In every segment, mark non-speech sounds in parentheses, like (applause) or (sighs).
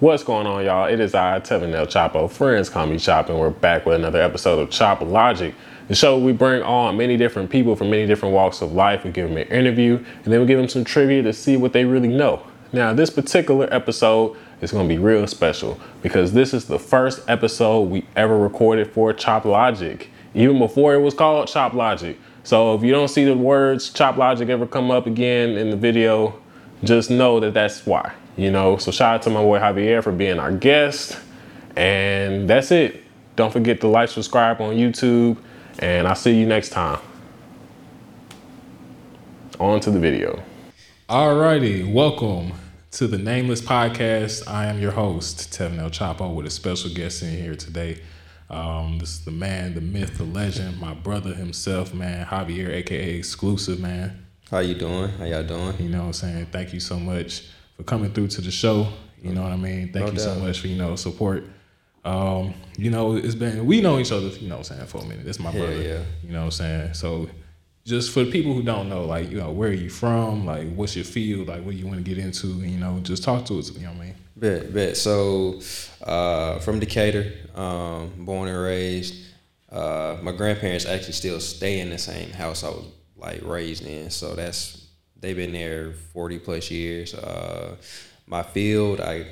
What's going on, y'all? It is I, Tevin El Chopo. Friends call me Chop, and we're back with another episode of Chop Logic. The show we bring on many different people from many different walks of life. We give them an interview, and then we give them some trivia to see what they really know. Now, this particular episode is going to be real special because this is the first episode we ever recorded for Chop Logic, even before it was called Chop Logic. So if you don't see the words Chop Logic ever come up again in the video, just know that that's why. You know, so shout out to my boy Javier for being our guest. And that's it. Don't forget to like, subscribe on YouTube, and I'll see you next time. On to the video. Alrighty, welcome to the Nameless Podcast. I am your host, Tevin El Chopo, with a special guest in here today. Um, this is the man, the myth, the legend, my brother himself, man, Javier, aka Exclusive, man. How you doing? How y'all doing? You know what I'm saying? Thank you so much for coming through to the show. You know what I mean? Thank No you so much for, you know, support. Um, you know, it's been we know each other, you know what I'm saying, for a minute. This my Yeah, brother. yeah. You know what I'm saying? So just for the people who don't know, like, you know, where are you from? Like what's your field? Like what do you want to get into? You know, just talk to us, you know what I mean? Bet, bet. So, uh, from Decatur, um, born and raised. Uh, my grandparents actually still stay in the same house I was like raised in. So that's they've been there forty plus years. Uh, my field, I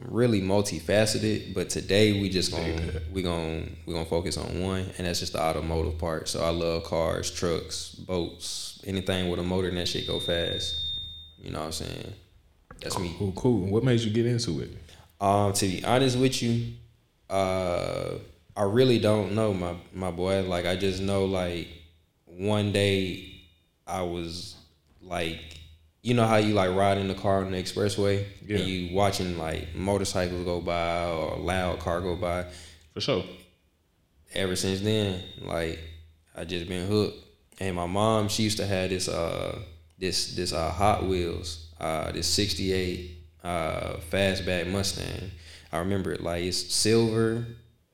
I'm really multifaceted, but today we just gonna we gonna we gonna focus on one, and that's just the automotive part. So I love cars, trucks, boats, anything with a motor and that shit go fast. You know what I'm saying? That's me. Cool, cool. What made you get into it? Um, to be honest with you, uh, I really don't know my my boy. Like I just know like one day I was like, you know how you like ride in the car on the expressway Yeah. and you watching like motorcycles go by or a loud car go by. For sure. Ever since then, like I just been hooked. And my mom, she used to have this uh this this uh Hot Wheels, uh this '68 uh fastback Mustang. I remember it like it's silver,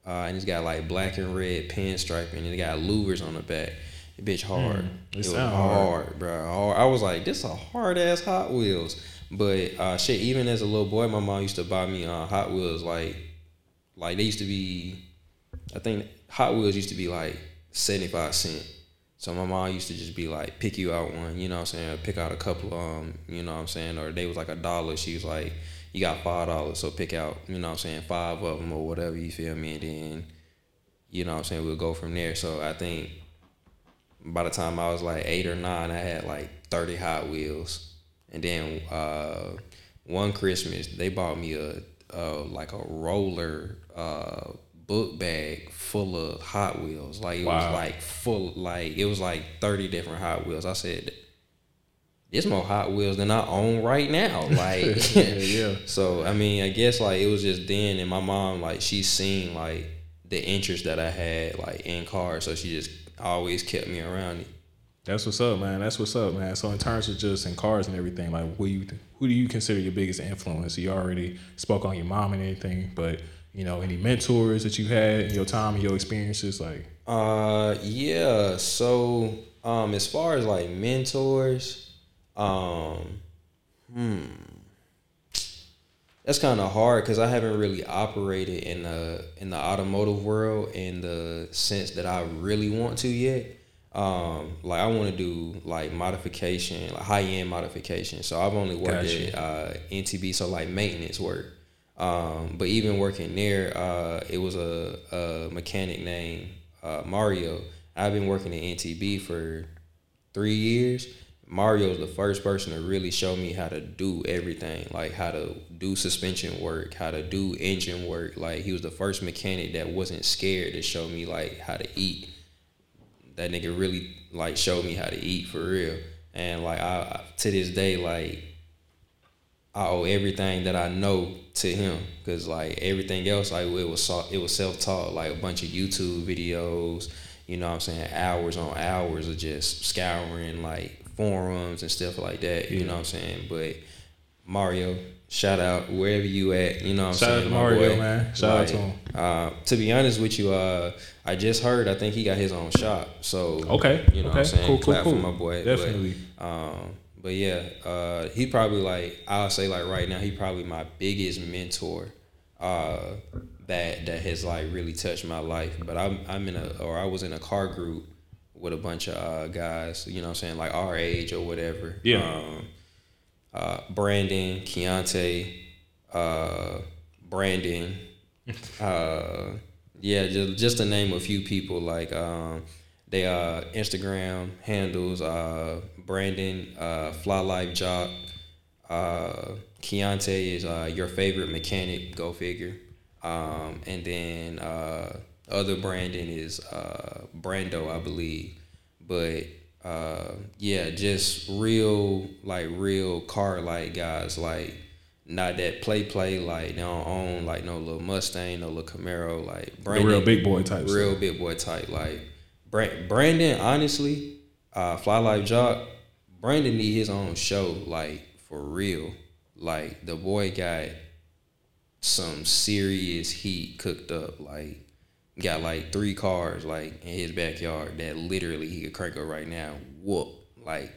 uh, and it's got like black and red pinstriping, and it got louvers on the back. Bitch hard. Mm, it it was hard, hard. bro. Hard. I was like, this a hard ass Hot Wheels. But uh, shit, even as a little boy, my mom used to buy me uh, Hot Wheels. Like, like they used to be. I think Hot Wheels used to be like seventy five cent. So my mom used to just be like, pick you out one, you know what I'm saying? Pick out a couple, um, you know what I'm saying? Or they was like a dollar. She was like, you got five dollars, so pick out, you know what I'm saying, five of them or whatever, you feel me? And then, you know what I'm saying, we'll go from there. So I think by the time I was like eight or nine, I had like 30 Hot Wheels. And then uh, one Christmas, they bought me a, uh like a roller uh, book bag full of Hot Wheels. Like it was like full, like it was like 30 different Hot Wheels. I said, "There's more Hot Wheels than I own right now." (laughs) Like, Yeah, (laughs) yeah. So I mean, I guess like it was just then, and my mom like she seen like the interest that I had like in cars, so she just always kept me around it. That's what's up, man. That's what's up, man. So in terms of just in cars and everything, like who you who do you consider your biggest influence? You already spoke on your mom and anything, but you know, any mentors that you had in your time and your experiences, like Uh, yeah. So, um, as far as like mentors, um, hmm, that's kind of hard because I haven't really operated in the in the automotive world in the sense that I really want to yet. Um, like I want to do like modification, like high end modification. So I've only worked Gotcha. at uh, NTB, so like maintenance work. Um, but even working there, uh, it was a, a mechanic named uh, Mario. I've been working at NTB for three years. Mario was the first person to really show me how to do everything, like how to do suspension work, how to do engine work. Like he was the first mechanic that wasn't scared to show me like how to eat. That nigga really like showed me how to eat for real. And like I to this day, like I owe everything that I know to him because like everything else, like it was it was self taught, like a bunch of YouTube videos. You know what I'm saying? Hours on hours of just scouring like forums and stuff like that. You know what I'm saying? But Mario, shout out wherever you at. You know what I'm Shout out saying? to my Mario, boy. man. Shout out to him. Uh, to be honest with you, uh, I just heard. I think he got his own shop. So Okay, you know okay, what I'm saying? cool, cool, Clap cool. for my boy. Definitely. But, um, but yeah, uh, he probably like I'll say like right now he probably my biggest mentor uh, that that has like really touched my life. But I'm I'm in a or I was in a car group with a bunch of uh, guys, you know what I'm saying, like our age or whatever. Yeah. Um, uh, Brandon, Keontae, uh, Brandon, (laughs) uh, yeah, just just to name a few people like um, they uh Instagram handles uh Brandon uh Fly Life Jock uh Keontae is uh your favorite mechanic go figure um and then uh other Brandon is uh Brando I believe but uh yeah just real like real car like guys like not that play play like they don't own like no little Mustang no little Camaro like The real big boy type real stuff. big boy type. Like Brandon, honestly, uh, Fly Life Jock, Brandon need his own show, like for real. Like the boy got some serious heat cooked up. Like got like three cars like in his backyard that literally he could crank up right now. Whoop. Like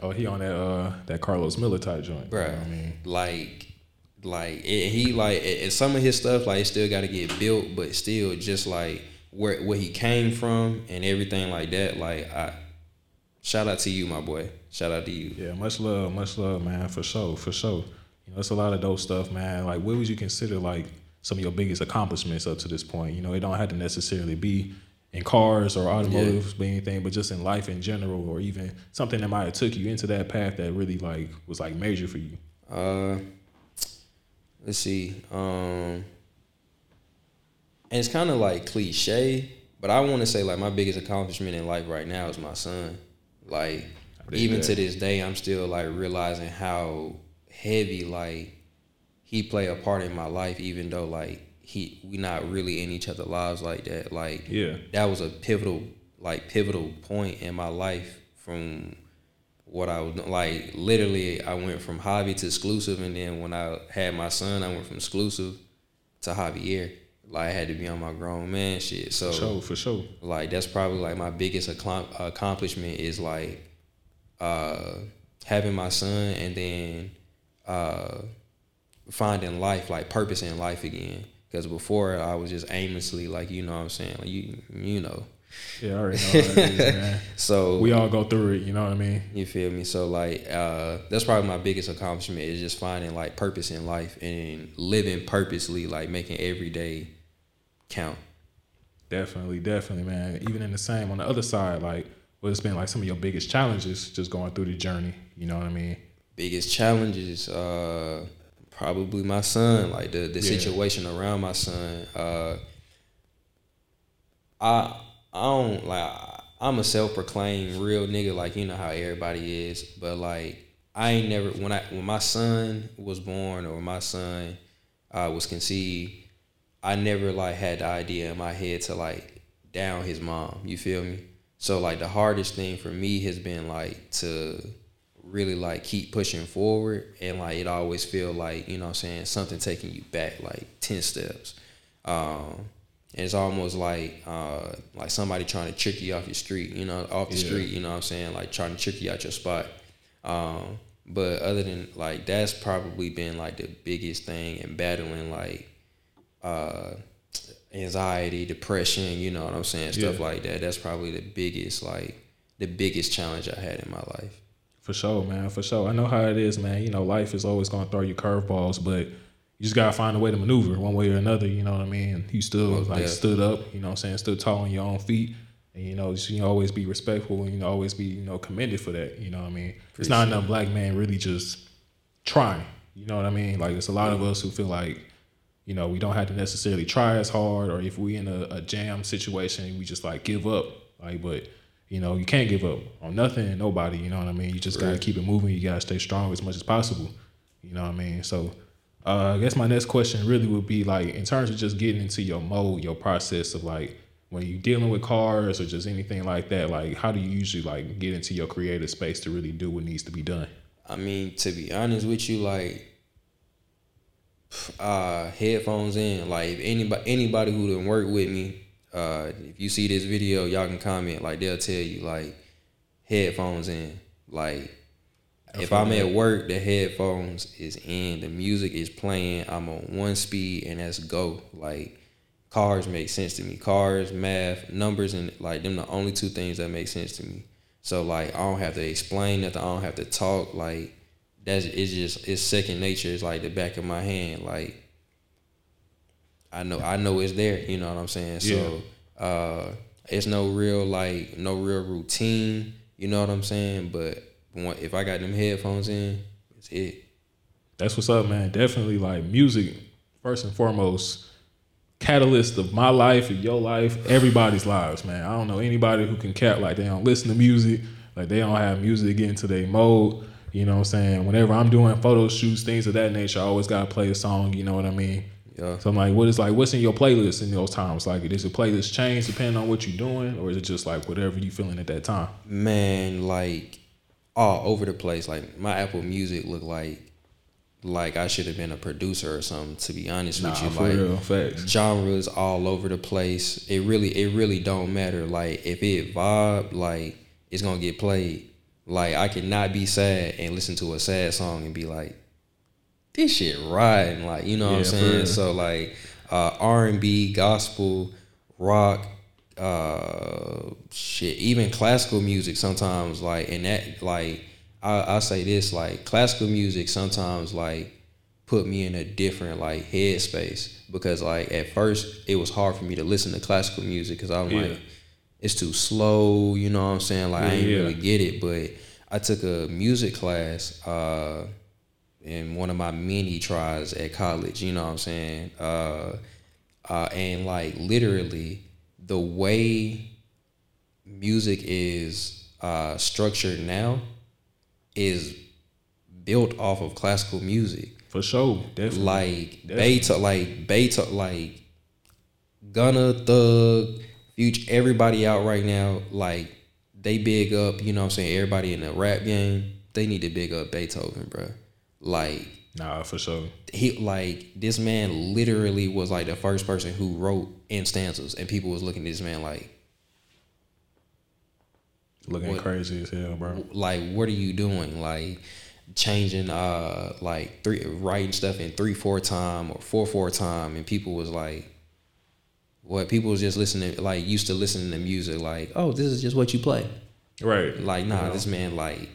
Oh, he on that uh that Carlos Miller type joint. you know I mean, like, like he like and some of his stuff like it still got to get built, but still just like where where he came from and everything like that. Like I, shout out to you, my boy. Shout out to you. yeah, much love, much love, man, for sure, for sure. You know, it's a lot of dope stuff, man. Like, what would you consider like some of your biggest accomplishments up to this point? You know, it don't have to necessarily be in cars or automotives, but anything, but just in life in general, or even something that might have took you into that path that really like was like major for you. Uh, let's see. Um, and it's kind of like cliche, but I want to say like my biggest accomplishment in life right now is my son. Like even that. to this day, I'm still like realizing how heavy like he play a part in my life, even though like he we not really in each other's lives like that. Like Yeah. that was a pivotal like pivotal point in my life from what I was like literally I went from hobby to exclusive and then when I had my son I went from exclusive to Javier. Like I had to be on my grown man shit. So For sure, for sure. like that's probably like my biggest accom- accomplishment is like uh having my son and then uh finding life like purpose in life again because before I was just aimlessly like you know what I'm saying like you you know Yeah, I already know how that is, man. (laughs) so We all go through it, you know what I mean? you feel me? So like uh that's probably my biggest accomplishment is just finding like purpose in life and living purposely, like making every day count. Definitely, definitely, man. Even in the same on the other side, like what's been like some of your biggest challenges just going through the journey, you know what I mean? Biggest challenges, uh probably my son, like the the Yeah. situation around my son. Uh I I don't like I'm a self proclaimed real nigga, like you know how everybody is, but like I ain't never when I when my son was born or my son uh, was conceived, I never like had the idea in my head to like down his mom. You feel me? So like the hardest thing for me has been like to really like keep pushing forward and like it always feel like, you know what I'm saying, something taking you back like 10 steps. Um and it's almost like uh like somebody trying to trick you off your street, you know, off the Yeah. street, you know what I'm saying, like trying to trick you out your spot. Um but other than like that's probably been like the biggest thing in battling like uh anxiety, depression, you know what I'm saying, stuff Yeah. like that. That's probably the biggest like the biggest challenge I had in my life. For sure, man. For sure. I know how it is, man. You know, life is always gonna throw you curveballs, but you just gotta find a way to maneuver one way or another, you know what I mean? You still like definitely. stood up, you know what I'm saying, stood tall on your own feet. And you know, you know, always be respectful and you know, always be, you know, commended for that. You know what I mean? It's not enough black man really just trying. You know what I mean? Like it's a lot of us who feel like, you know, we don't have to necessarily try as hard or if we in a, a jam situation, we just like give up. Like, but you know, you can't give up on nothing and nobody, you know what I mean? You just gotta keep it moving, you gotta stay strong as much as possible. You know what I mean? So uh, I guess my next question really would be like in terms of just getting into your mode, your process of like when you're dealing with cars or just anything like that, like how do you usually like get into your creative space to really do what needs to be done? I mean, to be honest with you, like uh headphones in. Like anybody anybody who didn't work with me, uh if you see this video, y'all can comment. Like they'll tell you like headphones in. Like if I'm at work, the headphones is in, the music is playing. I'm on one speed, and that's go. Like cars make sense to me. Cars, math, numbers, and like them the only two things that make sense to me. So like I don't have to explain nothing. I don't have to talk. Like that's it's just it's second nature. It's like the back of my hand. Like I know I know it's there. You know what I'm saying? So uh, it's no real like no real routine. You know what I'm saying? But if I got them headphones in, it's it. That's what's up, man. Definitely like music, first and foremost, catalyst of my life and your life, everybody's lives, man. I don't know anybody who can cap like they don't listen to music, like they don't have music to get into their mode. You know what I'm saying? Whenever I'm doing photo shoots, things of that nature, I always gotta play a song, you know what I mean? Yeah. So I'm like, what is like what's in your playlist in those times? Like does your playlist change depending on what you're doing, or is it just like whatever you feeling at that time? Man, like all over the place. Like my Apple Music look like like I should have been a producer or something. To be honest Nah, with you, for like real, facts. genres all over the place. It really, it really don't matter. Like if it vibe, like it's gonna get played. Like I cannot be sad and listen to a sad song and be like, this shit riding. Like you know what I'm saying? real. So like uh, R and B, gospel, rock, uh, shit, even classical music sometimes. Like and that like I I say this like classical music sometimes like put me in a different like headspace because like at first it was hard for me to listen to classical music because I'm Yeah. like it's too slow you know what I'm saying like I Yeah, ain't yeah. really get it but I took a music class uh in one of my many tries at college you know what I'm saying uh uh and like literally the way music is uh structured now is built off of classical music For sure. Definitely. like Definitely. Beethoven, like Beethoven, like Gunna, Thug, Future, everybody out right now, like they big up. You know what I'm saying? Everybody in the rap game, they need to big up Beethoven, bro. Like Nah, for sure. he, like this man literally was like the first person who wrote in stanzas, and people was looking at this man like, Looking What- crazy as hell, bro. like what are you doing like changing uh like three writing stuff in three four time or four four time and people was like what people was just listening like used to listening to music like oh this is just what you play Right. like nah this man like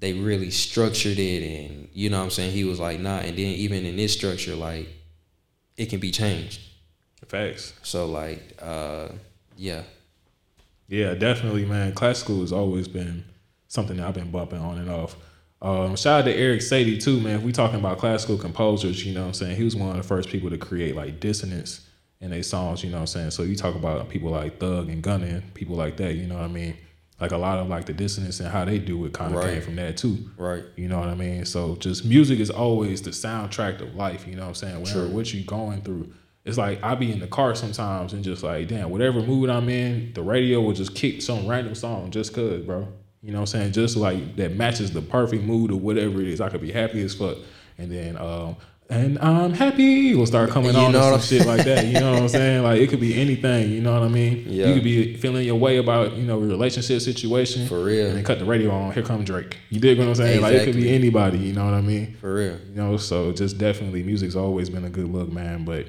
they really structured it and you know what i'm saying he was like nah and then even in this structure like it can be changed Facts. so like uh yeah Yeah, definitely, man. Classical has always been something that I've been bumping on and off. Um, shout out to Erik Satie too, man. If we talking about classical composers, you know what I'm saying? He was one of the first people to create like dissonance in their songs, you know what I'm saying? So you talk about people like Thug and Gunna people like that, you know what I mean? Like a lot of like the dissonance and how they do it kind of Right. came from that too. right You know what I mean? So just music is always the soundtrack of life. You know what I'm saying? Whatever True. what you going through. It's like I be in the car sometimes and just like, damn, whatever mood I'm in, the radio will just kick some random song just cause, bro. You know what I'm saying? Just like that matches the perfect mood or whatever it is. I could be happy as fuck. And then um and I'm happy will start coming You on and some shit like that. You know what I'm saying? Like it could be anything, you know what I mean? Yeah. You could be feeling your way about, you know, relationship situation. For real. And then cut the radio on, here come Drake. You dig what I'm saying? Exactly. Like it could be anybody, you know what I mean? for real You know, so just definitely music's always been a good look, man. But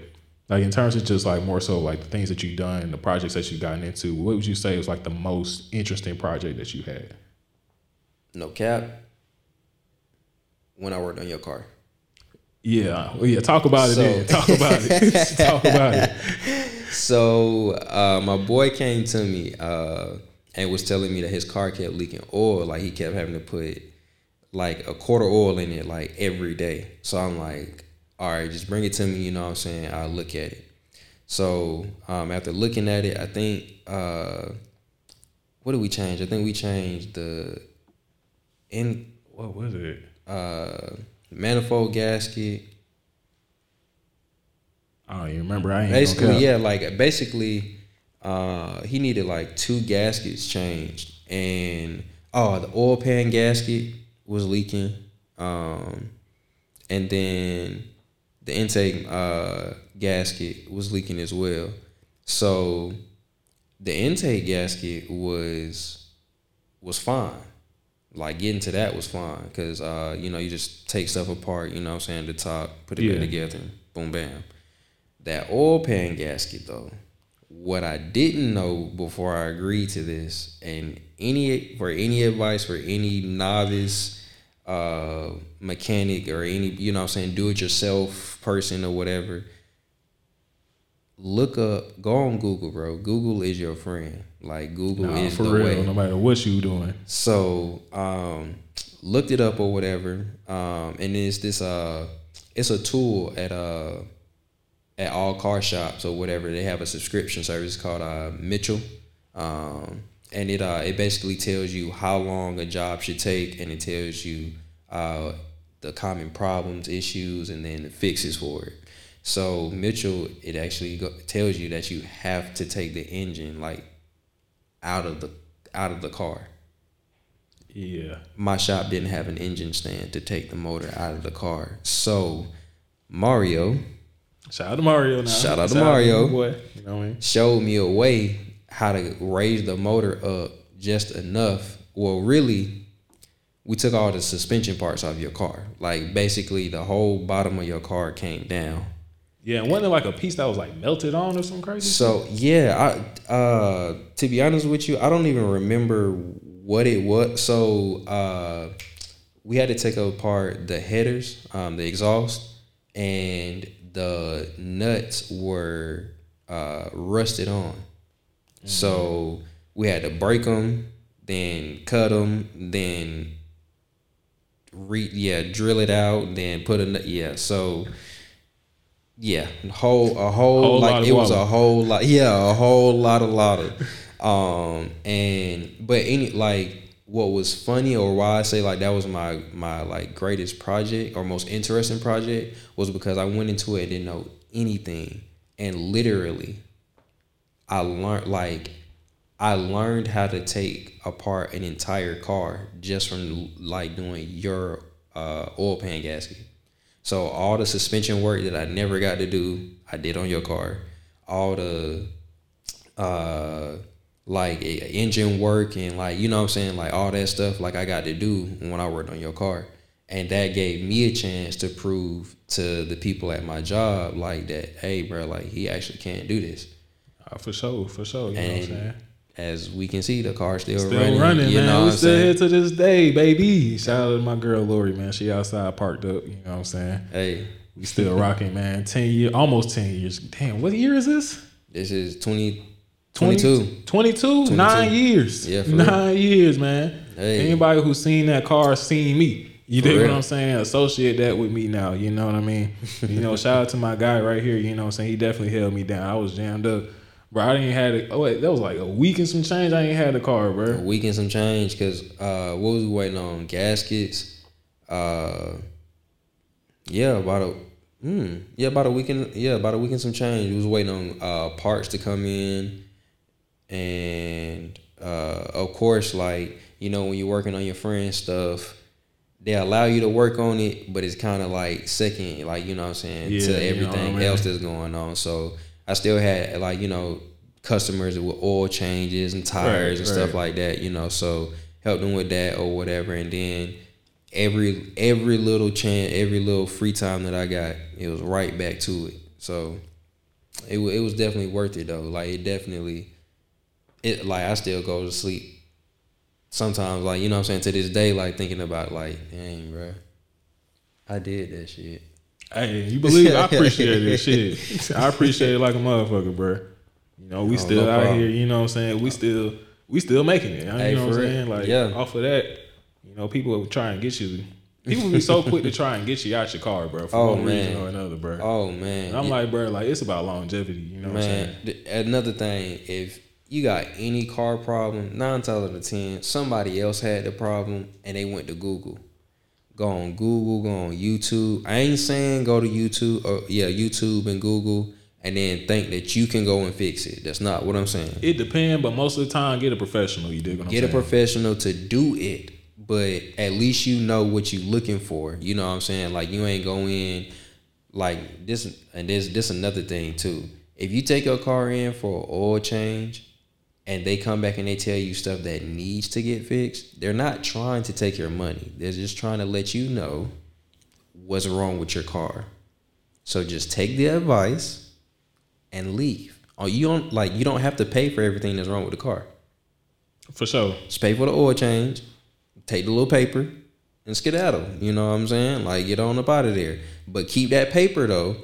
like in terms of just like more so like the things that you've done, the projects that you've gotten into, what would you say was like the most interesting project that you had? no cap when i worked on your car Yeah, well, yeah. Talk about it. So- then. Talk about it. (laughs) talk about it. So uh, my boy came to me uh, and was telling me that his car kept leaking oil. Like he kept having to put like a quarter oil in it like every day. So I'm like, all right, just bring it to me. You know what I'm saying? I'll look at it. So um, after looking at it, I think uh, what did we change? I think we changed the in What was it? Manifold gasket. Don't even remember. I ain't basically yeah like basically uh he needed like two gaskets changed. And oh the oil pan gasket was leaking. Um and then the intake uh gasket was leaking as well. So the intake gasket was was fine like getting to that was fine because uh, you know you just take stuff apart. You know, what I'm saying the top, put it Yeah. back together, boom, bam. That oil pan gasket though, what I didn't know before I agreed to this, and any for any advice for any novice uh, mechanic or any you know what I'm saying do it yourself person or whatever, look up, go on Google, bro. Google is your friend. Like Google Nah, is for the real, way. no matter what you doing. So um, looked it up or whatever, um, and it's this uh, it's a tool at uh at all car shops or whatever. They have a subscription service called uh, Mitchell, um, and it uh it basically tells you how long a job should take, and it tells you uh the common problems, issues, and then the fixes for it. So Mitchell, it actually go, tells you that you have to take the engine like out of the out of the car Yeah. my shop didn't have an engine stand to take the motor out of the car. So Mario Shout out to Mario now. Shout out to Mario. my boy. You know what I mean? showed me a way how to raise the motor up just enough. Well, really, we took all the suspension parts off your car. Like basically the whole bottom of your car came down. Yeah, and wasn't it like a piece that was like melted on or something crazy? So yeah, I uh to be honest with you, I don't even remember what it was. So uh we had to take apart the headers, um, the exhaust, and the nuts were uh rusted on. So we had to break them, then cut them, then re yeah drill it out, then put a nut- yeah. So yeah, whole a whole, Whole like it was a whole lot. Yeah, a whole lot, a lot of. Um, and but any like what was funny or why I say like that was my my like greatest project or most interesting project was because I went into it and didn't know anything, and literally, I learned like I learned how to take apart an entire car just from like doing your uh, oil pan gasket. So all the suspension work that I never got to do, I did on your car. All the uh like engine work and like you know what I'm saying, like all that stuff like I got to do when I worked on your car. And that gave me a chance to prove to the people at my job like that, hey bro, like he actually can't do this. Uh, for sure, for sure. You know what I'm saying? As we can see, the car's still, Still running. running, you man. know we still here to this day, baby. Shout out to my girl Lori, man. She outside parked up. You know what I'm saying? Hey, We still rocking, man. Ten years, almost ten years. Damn, what year is this? this is 20, 20 22. 22? Nine years. Yeah, nine years, man. Hey. Anybody who's seen that car seen me. You dig what. I'm saying? Associate that with me now. You know what I mean? (laughs) you know, shout out to my guy right here. You know what I'm saying? He definitely held me down. I was jammed up. Bro, I didn't have it. Oh, wait, that was like a week and some change. I ain't had the car, A bro. week and some change because uh, what was we waiting on? Gaskets. Uh, yeah, about a hmm, yeah about a week and yeah about a week and some change. We was waiting on uh, parts to come in, and uh, of course, like you know when you're working on your friend's stuff. They allow you to work on it, but it's kind of like second, like you know what I'm saying, Yeah, to you know I everything mean? else that's going on. So I still had like you know customers with oil changes and tires Right, and stuff right. like that, you know. So help them with that or whatever, and then every every little chance, every little free time that I got, it was right back to it. So it it was definitely worth it though. Like it definitely, it like I still go to sleep sometimes. Like you know what I'm saying to this day, like thinking about like, dang, bro, I did that shit. Hey, you believe I appreciate this shit. (laughs) I appreciate it like a motherfucker, bro. You know, we Oh, still no out problem. here, you know what I'm saying? We still we still making it. You Hey, know what I'm saying? Like Yeah. off of that, you know, people will try and get you people be so quick to try and get you out your car, bro, for Oh, one reason or another, bro. Oh man, and I'm Yeah. like, bro, like it's about longevity, you know what I'm saying? Man, th- another thing, if you got any car problem, nine times out of ten, somebody else had the problem and they went to Google. Go on Google, go on YouTube. I ain't saying go to YouTube or yeah, YouTube and Google and then think that you can go and fix it. That's not what I'm saying. It depends, but most of the time get a professional, you dig what I'm Get a professional to do it, but at least you know what you're looking for. You know what I'm saying? Like you ain't go in like this and this this another thing too. If you take your car in for an oil change and they come back and they tell you stuff that needs to get fixed, they're not trying to take your money. They're just trying to let you know what's wrong with your car. So just take the advice and leave. Oh, you don't like you don't have to pay for everything that's wrong with the car. For sure. Just pay for the oil change, take the little paper, and skedaddle. You know what I'm saying? Like get on up out of there. But keep that paper though,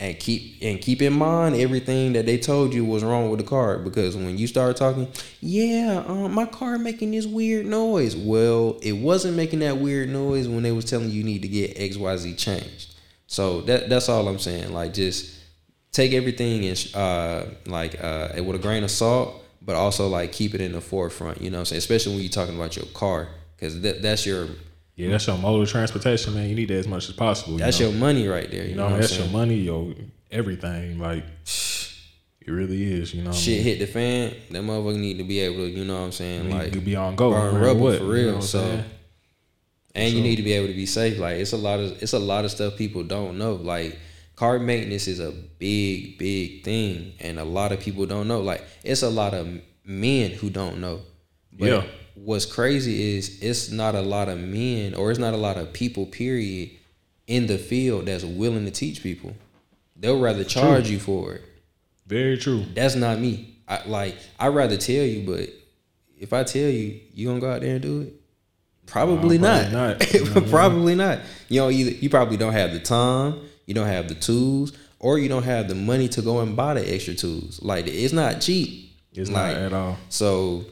and keep and keep in mind everything that they told you was wrong with the car. Because when you start talking, yeah, um, my car making this weird noise. Well, it wasn't making that weird noise when they was telling you, need to get X Y Z changed. So that that's all I'm saying. Like just take everything and uh, like uh, with a grain of salt but also like keep it in the forefront. You know I'm saying? Especially when you're talking about your car, because that, that's your yeah, that's your mode of transportation, man. You need that as much as possible. That's know? your money right there. You, you know, know that's your money, your everything. Like it really is. You know, shit I mean? hit the fan. That motherfucker need to be able to. You know what I'm saying? like to be on go, burn rubber what, for real. You know so. And you need to be able to be safe. Like it's a lot of it's a lot of stuff people don't know. Like car maintenance is a big, big thing, and a lot of people don't know. Like it's a lot of men who don't know. But yeah. what's crazy is it's not a lot of men, or it's not a lot of people. Period, in the field that's willing to teach people. They'll rather charge true. you for it. Very true. That's not me. I like I'd rather tell you, but if I tell you, you gonna go out there and do it? Probably no, not. not. (laughs) probably not. You know, either you probably don't have the time you don't have the tools, or you don't have the money to go and buy the extra tools. Like it's not cheap. It's like, not at all. So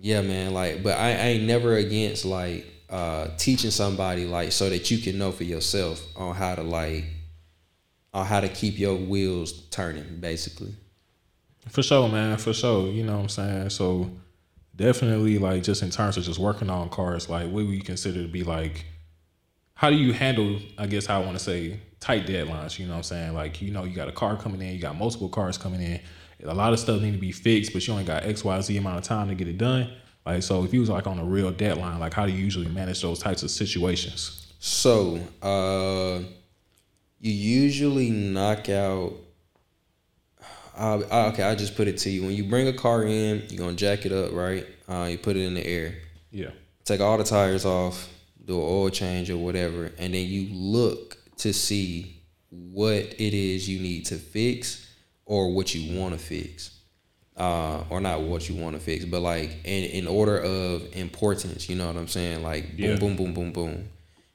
yeah, man. Like, but I, I ain't never against like uh teaching somebody like so that you can know for yourself on how to like on how to keep your wheels turning, basically. For sure, man. For sure. You know what I'm saying? So definitely like just in terms of just working on cars, like what would you consider to be like how do you handle i guess how i want to say tight deadlines you know what i'm saying like you know you got a car coming in you got multiple cars coming in a lot of stuff need to be fixed but you only got xyz amount of time to get it done. Like so if you was like on a real deadline like how do you usually manage those types of situations? So uh you usually knock out uh, okay i just put it to you. When you bring a car in you're gonna jack it up right? Uh, you put it in the air. Yeah. Take all the tires off do an oil change or whatever, and then you look to see what it is you need to fix or what you want to fix. Uh, or not what you want to fix, but like in, in order of importance, you know what I'm saying? Like boom, yeah. boom, boom, boom, boom.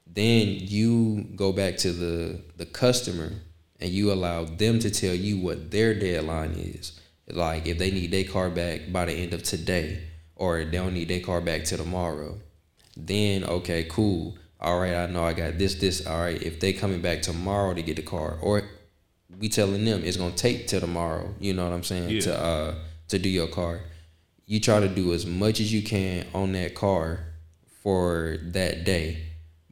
Then you go back to the the customer and you allow them to tell you what their deadline is. Like if they need their car back by the end of today, or they don't need their car back till tomorrow then okay, cool. All right, I know I got this, this. All right, if they coming back tomorrow to get the car, or we telling them it's gonna take till tomorrow. You know what I'm saying? Yeah. To uh to do your car, you try to do as much as you can on that car for that day,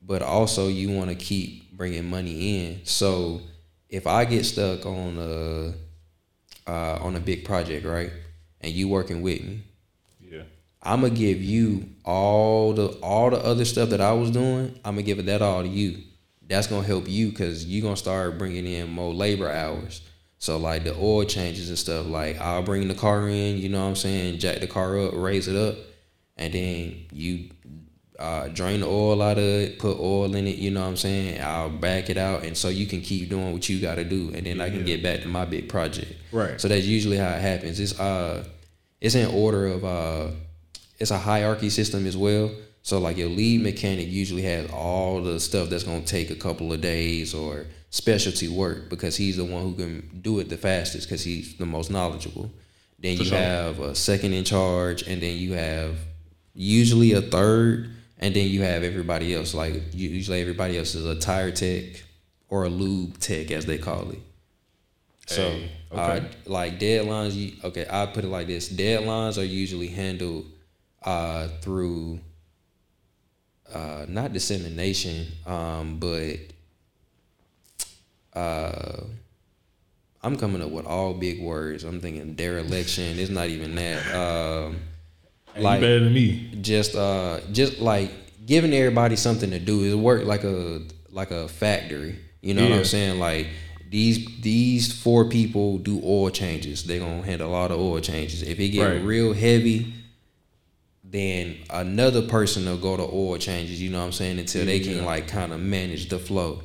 but also you want to keep bringing money in. So if I get stuck on a uh, on a big project, right, and you working with me, yeah, I'm gonna give you all the all the other stuff that I was doing. I'm gonna give it that all to you. That's gonna help you because you're gonna start bringing in more labor hours. So like the oil changes and stuff. Like I'll bring the car in, you know what I'm saying, jack the car up, raise it up, and then you uh, drain the oil out of it, put oil in it, you know what I'm saying? I'll back it out and so you can keep doing what you gotta do and then yeah. I can get back to my big project. Right. So that's usually how it happens. It's uh it's in order of uh it's a hierarchy system as well. So like your lead mechanic usually has all the stuff that's gonna take a couple of days or specialty work because he's the one who can do it the fastest because he's the most knowledgeable. Then For you sure. have a second in charge, and then you have usually a third, and then you have everybody else. Like usually everybody else is a tire tech or a lube tech as they call it. So, hey, okay. uh, like deadlines, you, okay, I put it like this: deadlines are usually handled uh, through uh, not dissemination, um, but uh, I'm coming up with all big words. I'm thinking dereliction. It's not even that. Um, like better than me. Just uh, just like giving everybody something to do. It work like a like a factory. You know yeah. what I'm saying? Like these these four people do oil changes. They're gonna handle a lot of oil changes. If it get Right. real heavy, then another person will go to oil changes. You know what I'm saying? Until they can like kind of manage the flow.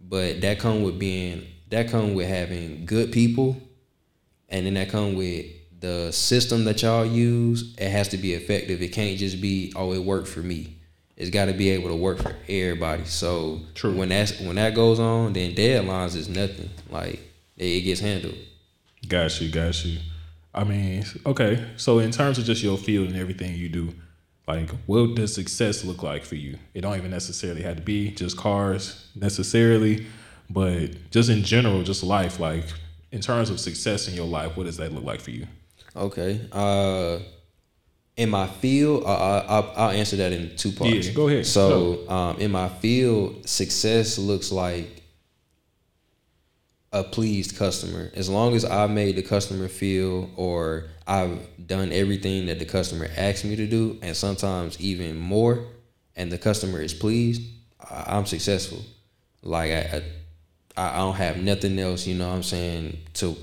But that come with being that come with having good people, and then that come with the system that y'all use. It has to be effective. It can't just be oh it worked for me. It's got to be able to work for everybody. So True. when that's when that goes on, then deadlines is nothing. Like it gets handled. Got you, got you. I mean, okay. So in terms of just your field and everything you do, like what does success look like for you? It don't even necessarily have to be just cars necessarily, but just in general, just life. Like in terms of success in your life, what does that look like for you? Okay. Uh, in my field, uh, I- I'll, I'll answer that in two parts. Yeah, go ahead. So, um, in my field, success looks like a pleased customer. As long as I made the customer feel, or I've done everything that the customer asked me to do, and sometimes even more, and the customer is pleased, I'm successful. Like I, I, I don't have nothing else. You know what I'm saying to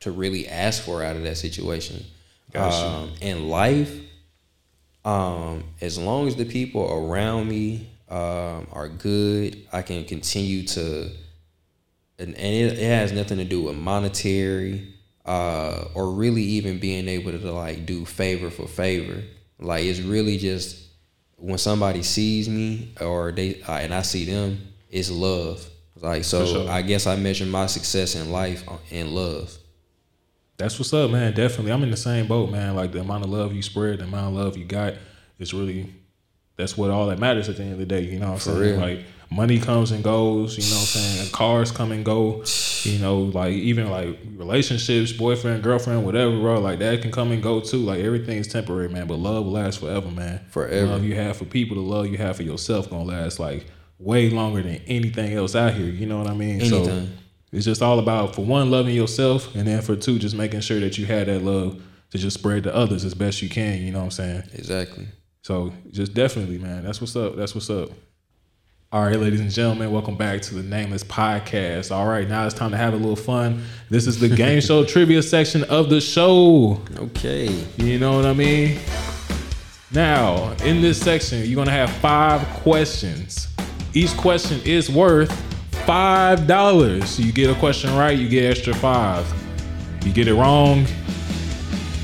to really ask for out of that situation. Gotcha. Um, in life, um, as long as the people around me um, are good, I can continue to, and, and it, it has nothing to do with monetary uh, or really even being able to like do favor for favor. Like it's really just when somebody sees me or they uh, and I see them, it's love. Like so, sure. I guess I measure my success in life in love. That's what's up, man. Definitely. I'm in the same boat, man. Like the amount of love you spread, the amount of love you got, is really that's what all that matters at the end of the day. You know what I'm saying? real. Like money comes and goes, you know what I'm saying? Cars come and go. You know, like even like relationships, boyfriend, girlfriend, whatever, bro. Like that can come and go too. Like everything's temporary, man. But love lasts forever, man. Forever. Love you have for people, the love you have for yourself gonna last like way longer than anything else out here. You know what I mean? So it's just all about for one loving yourself, and then for two just making sure that you have that love to just spread to others as best you can. You know what I'm saying? Exactly. So just definitely, man. That's what's up. That's what's up. All right, ladies and gentlemen, welcome back to the Nameless Podcast. All right, now it's time to have a little fun. This is the game (laughs) show trivia section of the show. Okay. You know what I mean? Now, in this section, you're gonna have five questions. Each question is worth five dollars. So you get a question right, you get extra five. You get it wrong,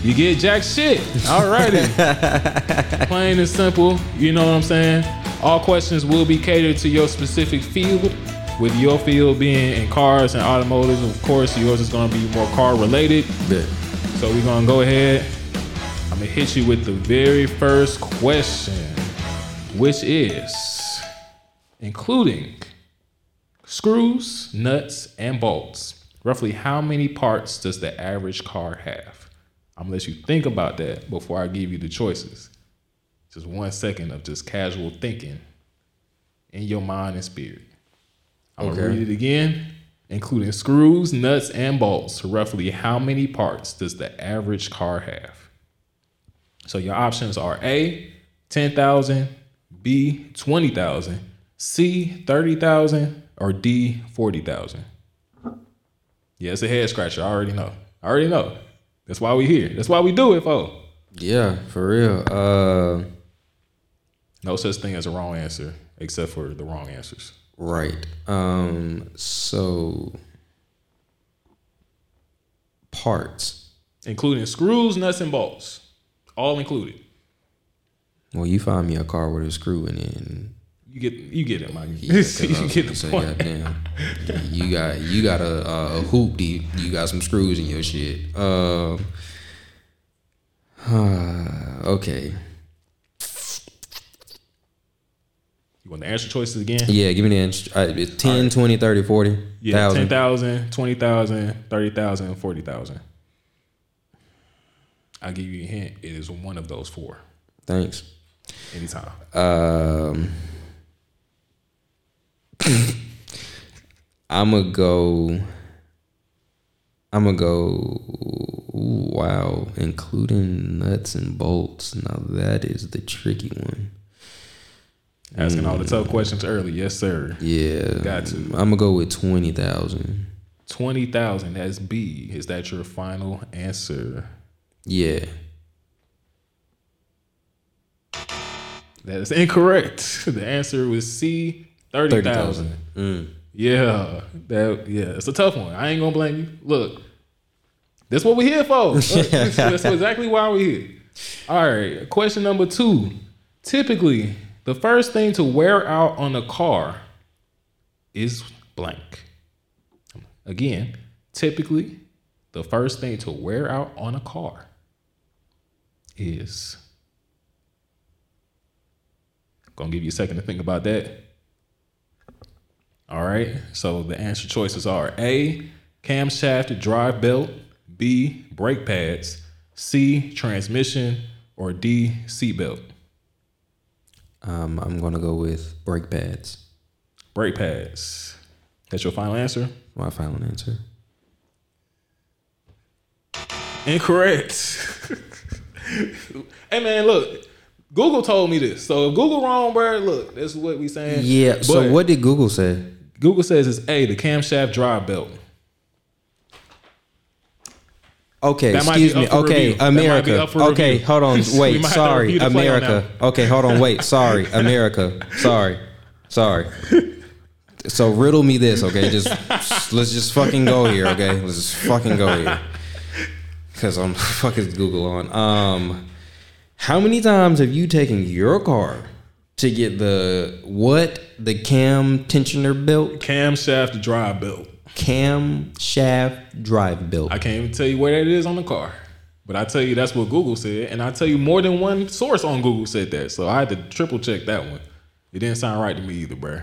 you get jack shit. All righty. (laughs) Plain and simple. You know what I'm saying? All questions will be catered to your specific field. With your field being in cars and automotive, of course, yours is gonna be more car related. Bet. So we're gonna go ahead. I'm gonna hit you with the very first question, which is including screws, nuts, and bolts. Roughly how many parts does the average car have? I'm gonna let you think about that before I give you the choices. Just one second of just casual thinking in your mind and spirit. I'm gonna read it again. Including screws, nuts, and bolts, roughly how many parts does the average car have? So your options are A, 10,000, B, 20,000, C, 30,000, or D, 40,000. Yeah, it's a head scratcher. I already know. I already know. That's why we here. That's why we do it, folks. Yeah, for real. Uh, No such thing as a wrong answer, except for the wrong answers. right. Um, so parts. Including screws, nuts, and bolts. All included. Well, you find me a car with a screw in it, and You get you get it, Mike. yeah, (laughs) you get the say, point. goddamn, you got you got a, a, hoop deep. You got some screws in your shit. Um, (sighs) okay. You want the answer choices again? Yeah, give me the inst- uh, it's 10, 20, 30, 40, Yeah, 10,000. 10,000, 20,000, 30,000, 40,000. I'll give you a hint. It is one of those four. Thanks. Anytime. Um, (laughs) I'm gonna go. I'm gonna go. Ooh, wow, including nuts and bolts. Now that is the tricky one. Asking all the tough questions early. Yes, sir. Yeah. Got to. I'm gonna go with twenty thousand. 20,000. That's B. Is that your final answer? Yeah. That is incorrect. (laughs) The answer was C, 30,000. Mm. Yeah. That yeah, it's a tough one. I ain't gonna blame you. Look, that's what we're here for. (laughs) Look, that's exactly why we're here. All right. Question number two. Typically, the first thing to wear out on a car is blank. Again, typically, the first thing to wear out on a car is. Gonna give you a second to think about that. All right. So the answer choices are A, camshaft drive belt, B, brake pads, C, transmission, or D, seatbelt. Um, I'm gonna go with brake pads. Brake pads. That's your final answer? My final answer. Incorrect. (laughs) hey man, look. Google told me this. So if Google wrong, bro, look, this is what we saying. Yeah. so But what did Google say? Google says it's A, the camshaft drive belt. Okay, That excuse me. Okay, review. That might be America. Okay, review. hold on. (laughs) Wait, might have to sorry, America. Okay, hold on. Wait, sorry, (laughs) America. Sorry, sorry. So riddle me this, okay? Just (laughs) let's just fucking go here, okay? Let's just fucking go here. Cause I'm fucking Google on. Um, how many times have you taken your car to get the what the cam tensioner belt, Camshaft drive belt. Cam shaft drive belt? I can't even tell you where that is on the car. But I tell you that's what Google said. And I tell you more than one source on Google said that. So I had to triple check that one. It didn't sound right to me either, bruh.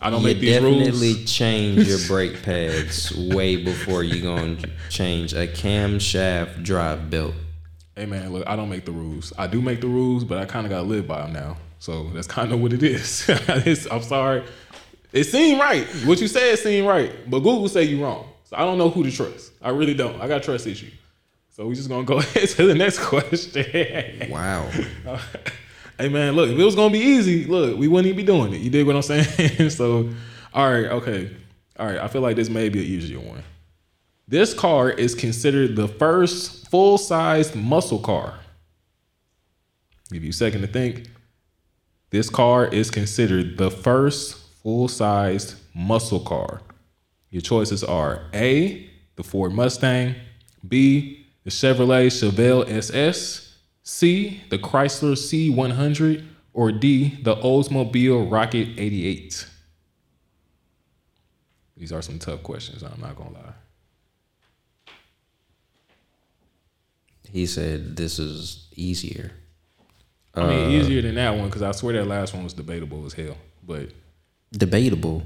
I don't you make these definitely rules. change your brake pads way before you gonna change a camshaft drive belt. Hey man, look, I don't make the rules. I do make the rules, but I kind of gotta live by them now. So that's kind of what it is. (laughs) I'm sorry. It seemed right. What you said seemed right, but Google say you wrong. So I don't know who to trust. I really don't. I got trust issue. So we just gonna go (laughs) ahead to the next question. Wow. (laughs) hey man, look, if it was gonna be easy, look, we wouldn't even be doing it. You dig what I'm (laughs) saying? so, all right, okay, all right. I feel like this may be an easier one. This car is considered the first full-sized muscle car. Give you a second to think. This car is considered the first full-sized muscle car. Your choices are A, the Ford Mustang, B, the Chevrolet Chevelle SS, C, the Chrysler C100, or D, the Oldsmobile Rocket 88. These are some tough questions, I'm not gonna lie. He said this is easier. I mean, uh, easier than that one because I swear that last one was debatable as hell. But Debatable.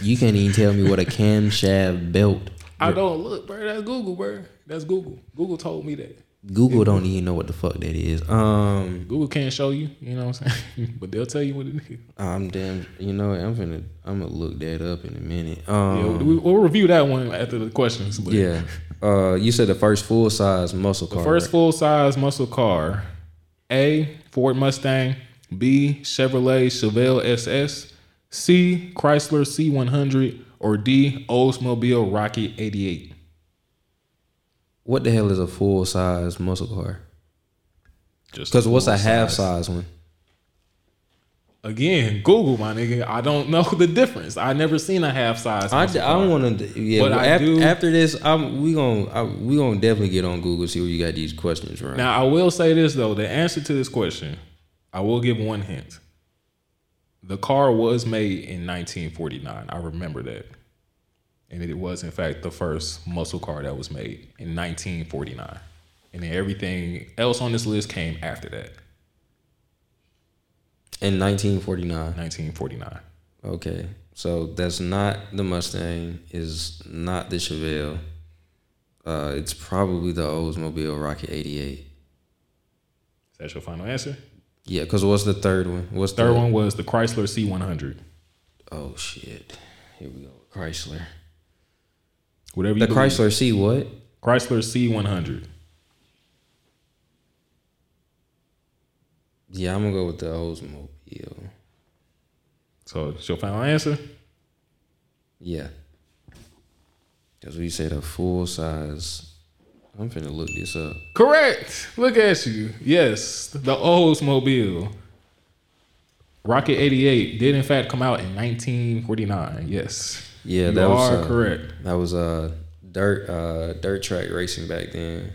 You can't even tell me what a camshaft belt. I don't look, bro. That's Google, bro. That's Google. Google told me that. Google don't even know what the fuck that is. Um, Google can't show you, you know what I'm saying? (laughs) but they'll tell you what it is. I'm damn. You know, I'm gonna I'm gonna look that up in a minute. Yeah, Um, we, we'll review that one after the questions. But yeah. Uh, you said the first full size muscle The car. first right? full size muscle car A, Ford Mustang, B, Chevrolet Chevelle SS, C, Chrysler C100, or D, Oldsmobile Rocket 88. What the hell is a full size muscle car? Just Because what's a half size. one? Again, Google, my nigga. I don't know the difference. I never seen a half size. I, I want to. Yeah, But after, do- after this, I'm we gonna I, we gonna definitely get on Google see where you got these questions from. Now I will say this though: the answer to this question, I will give one hint. The car was made in 1949. I remember that, and it was in fact the first muscle car that was made in 1949. And then everything else on this list came after that, In 1949. 1949. Okay, so that's not the Mustang. Is not the Chevelle. Uh, it's probably the Oldsmobile Rocket 88. Is that your final answer? Yeah, because what's the third one? What's Third the, one was the Chrysler C100. Oh shit! Here we go. Chrysler. Whatever The believe. Chrysler C what? Chrysler C100. Yeah, I'm gonna go with the Oldsmobile. So it's your final answer? Yeah. Because we said a full size. I'm finna look this up. Correct. Look at you. Yes, the Oldsmobile. Rocket 88 did in fact come out in 1949. Yes. Yeah, you that was are uh, correct. That was uh dirt uh dirt track racing back then.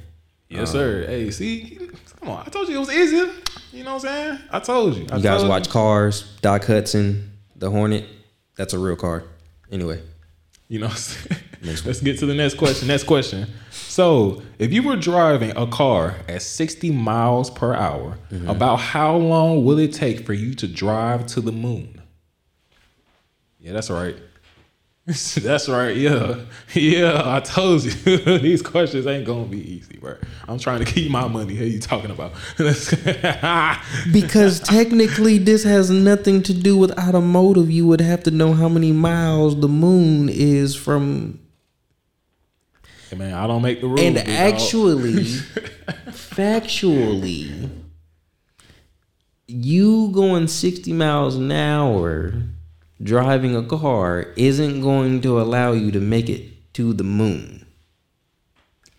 Yes, sir. Hey, see, come on. I told you it was easier. You know what I'm saying? I told you. I You guys watch Cars, Doc Hudson, the Hornet. That's a real car. Anyway, You know, what I'm saying? Let's get to the next question. Next question. So, if you were driving a car at 60 miles per hour, Mm-hmm. about how long will it take for you to drive to the moon? Yeah, that's right. (laughs) that's right. Yeah, yeah. I told you (laughs) these questions ain't gonna be easy, bro. I'm trying to keep my money. Who you talking about? (laughs) because technically this has nothing to do with automotive. You would have to know how many miles the moon is from. Hey, man, I don't make the rules. And actually, (laughs) factually, you going 60 miles an hour driving a car isn't going to allow you to make it to the moon.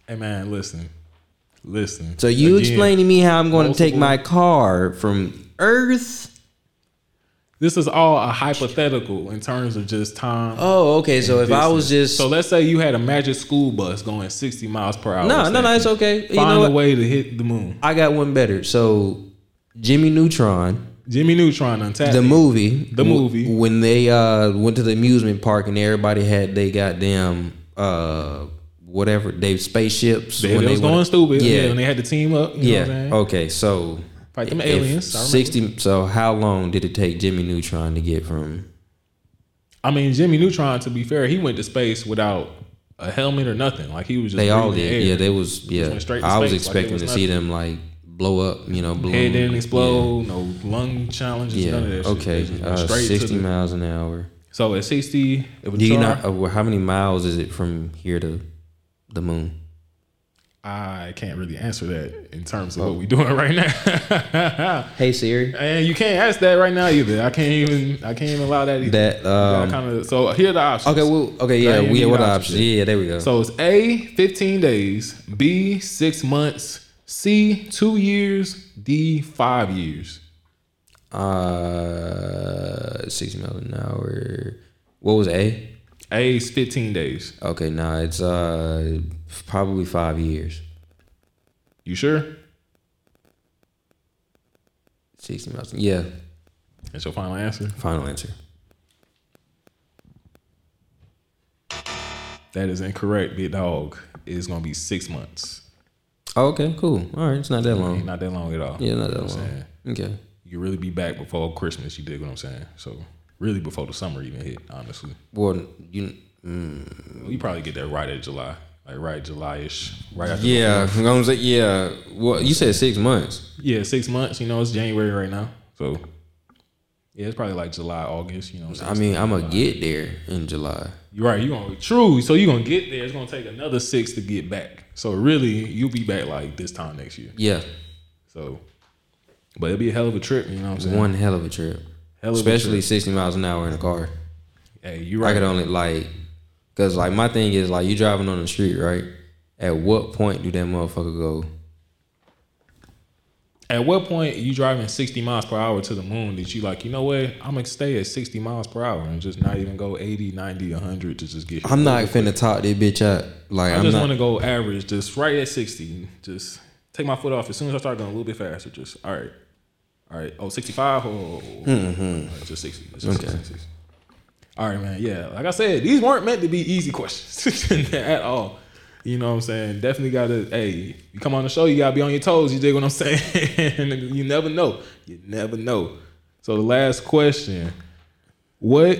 hey man, listen, listen. So you Again, explain to me how I'm going to take my car from Earth. This is all a hypothetical in terms of just time. Oh, okay. So if I was just so let's say you had a magic school bus going 60 miles per hour. no, no, no, it's okay. You Find know a way to hit the moon. I got one better. So Jimmy Neutron, Jimmy Neutron untapped. the movie, The movie. when they uh went to the amusement park and everybody had they goddamn uh whatever they spaceships They, when they was went- going stupid. Yeah. Yeah, when they had to team up. You Know what I'm yeah. Okay, so Fight them aliens. Sixty. So how long did it take Jimmy Neutron to get from? I mean, Jimmy Neutron. To be fair, he went to space without a helmet or nothing. Like he was just. They all did. air. Yeah, they was. Yeah, went straight to I was space like expecting was to see them like blow up. You know, balloon. Head didn't Yeah. explode. No lung challenges. Yeah. None of that. shit. Okay. Uh, straight Sixty the- miles an hour. So at 60, it was Do you not? Uh, how many miles is it from here to the moon? I can't really answer that in terms of what we're doing right now. (laughs) Hey Siri. and you can't ask that right now either. I can't even. I can't even allow that either. That um. kind of. So here are the options. Okay. Well. Okay. Yeah. We. need What options options? Yeah. There we go. So it's A, 15 days, B, six months, C, two years, D, five years. Uh, miles an hour. What was A? A is 15 days. Okay. Nah. It's uh probably five years. You sure? Sixty miles. Yeah. That's your final answer? Final answer. That is incorrect, big dog. It's going to be six months. Oh, okay. Cool. All right. It's not that long. not that long at all. Yeah. Not that You know long. saying? Okay. You really be back before Christmas. You dig what I'm saying? So really before the summer even hit, honestly. Well, you. Mm, you probably get that right at July, like right July-ish, right after. yeah. I'm gonna say yeah. Well, you said six months. yeah, six months. You know, it's January right now, so yeah, it's probably like July, August. You know, I'm I saying? mean, I'm gonna get there in July. you're right. You gonna true. So you gonna get there. It's gonna take another six to get back. So really, you'll be back like this time next year. Yeah. So, but it'll be a hell of a trip. You know what I'm saying? One hell of a trip. Hell of a Especially trip. 60 miles an hour in a car. Hey, you right. I could only like, cause like my thing is like you driving on the street, right? At what point do that motherfucker go? At what point you driving 60 miles per hour to the moon that you like, you know what? I'm gonna stay at 60 miles per hour and just not even go 80, 90, 100 to just get. I'm not finna talk this bitch out. Like I I'm just not. to go average, just right at 60. Just take my foot off as soon as I start going a little bit faster. Just all right, all right. Oh, 65. Oh, mm-hmm. All right, just 60. Just Okay. 60. All right, man. Yeah, like I said, these weren't meant to be easy questions (laughs) at all. You know what I'm saying? Definitely gotta. Hey, you come on the show, you gotta be on your toes. You dig what I'm (laughs) saying? you never know. You never know. So the last question: What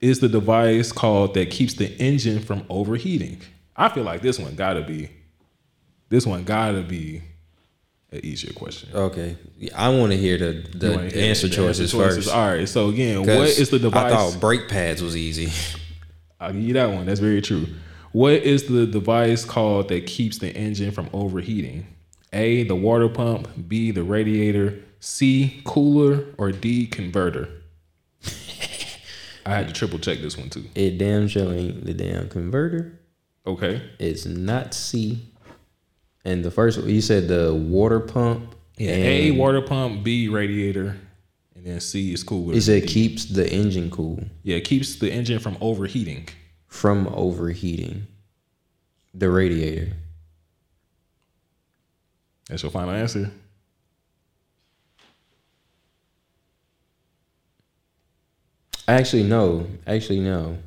is the device called that keeps the engine from overheating? I feel like this one gotta be. This one gotta be an easier question. okay, I want to hear the the wanna hear answer the choices first. All right. So again, what 'Cause is the device? I thought brake pads was easy. I'll give you that one. That's very true. What is the device called that keeps the engine from overheating? A, the water pump, B, the radiator, C cooler, or D converter? (laughs) I had to triple check this one too. It damn sure ain't the damn converter. Okay. It's not C. And the first you said the water pump. Yeah. A water pump, B radiator, and then C is cooler. It said keeps the engine cool yeah, it keeps the engine from overheating. from overheating. The radiator. That's your final answer. Actually, no. Actually, no.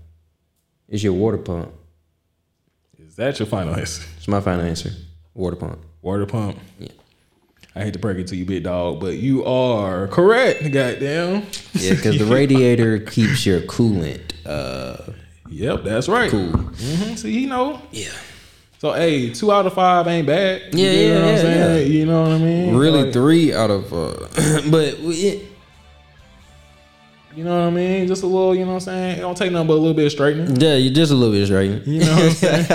It's your water pump. Is that your final answer? It's my final answer. Water pump. Water pump. Yeah. I hate to break it to you, big dog, but you are correct. Goddamn. Yeah, because the radiator (laughs) keeps your coolant. Uh, Yep, that's right. Cool. hmm See, he know. yeah. So, hey, two out of five ain't bad. You Yeah, yeah, what I'm yeah, saying? You know what I mean? Really, Like, three out of. Uh, (clears throat) but it, you know what I mean? Just a little. You know what I'm saying? It don't take nothing but a little bit of straightening. yeah, you're just a little bit straight. You know what I'm (laughs) saying?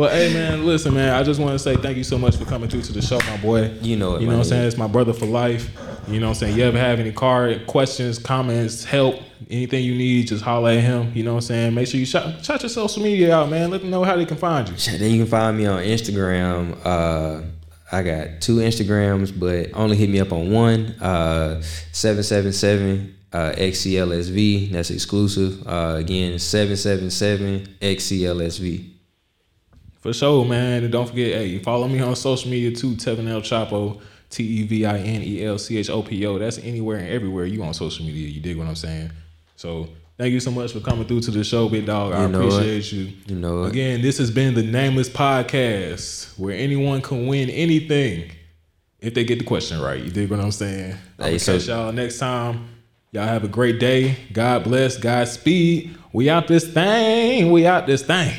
Well, hey man, listen, man. I just want to say thank you so much for coming through to the show, my boy. You know it, You know what I'm saying? It's my brother for life. You know what I'm saying? You ever have any car questions, comments, help, anything you need, just holler at him. You know what I'm saying? Make sure you shout, shout your social media out, man. Let them know how they can find you. Then you can find me on Instagram. Uh, I got two Instagrams, but only hit me up on one. Uh, seven seven seven uh, XCLSV. That's exclusive. Uh, again, seven seven seven XCLSV. For sure, man. And don't forget, hey, follow me on social media too, Tevin El Chopo, T E V I N E L C H O P O. That's anywhere and everywhere you on social media. You dig what I'm saying? So thank you so much for coming through to the show, big dog. I You know it. appreciate you. You know it. Again, this has been the Nameless Podcast, where anyone can win anything if they get the question right. You dig what I'm saying? I'm so- catch y'all next time. Y'all have a great day. God bless. God speed. We out this thing. We out this thing.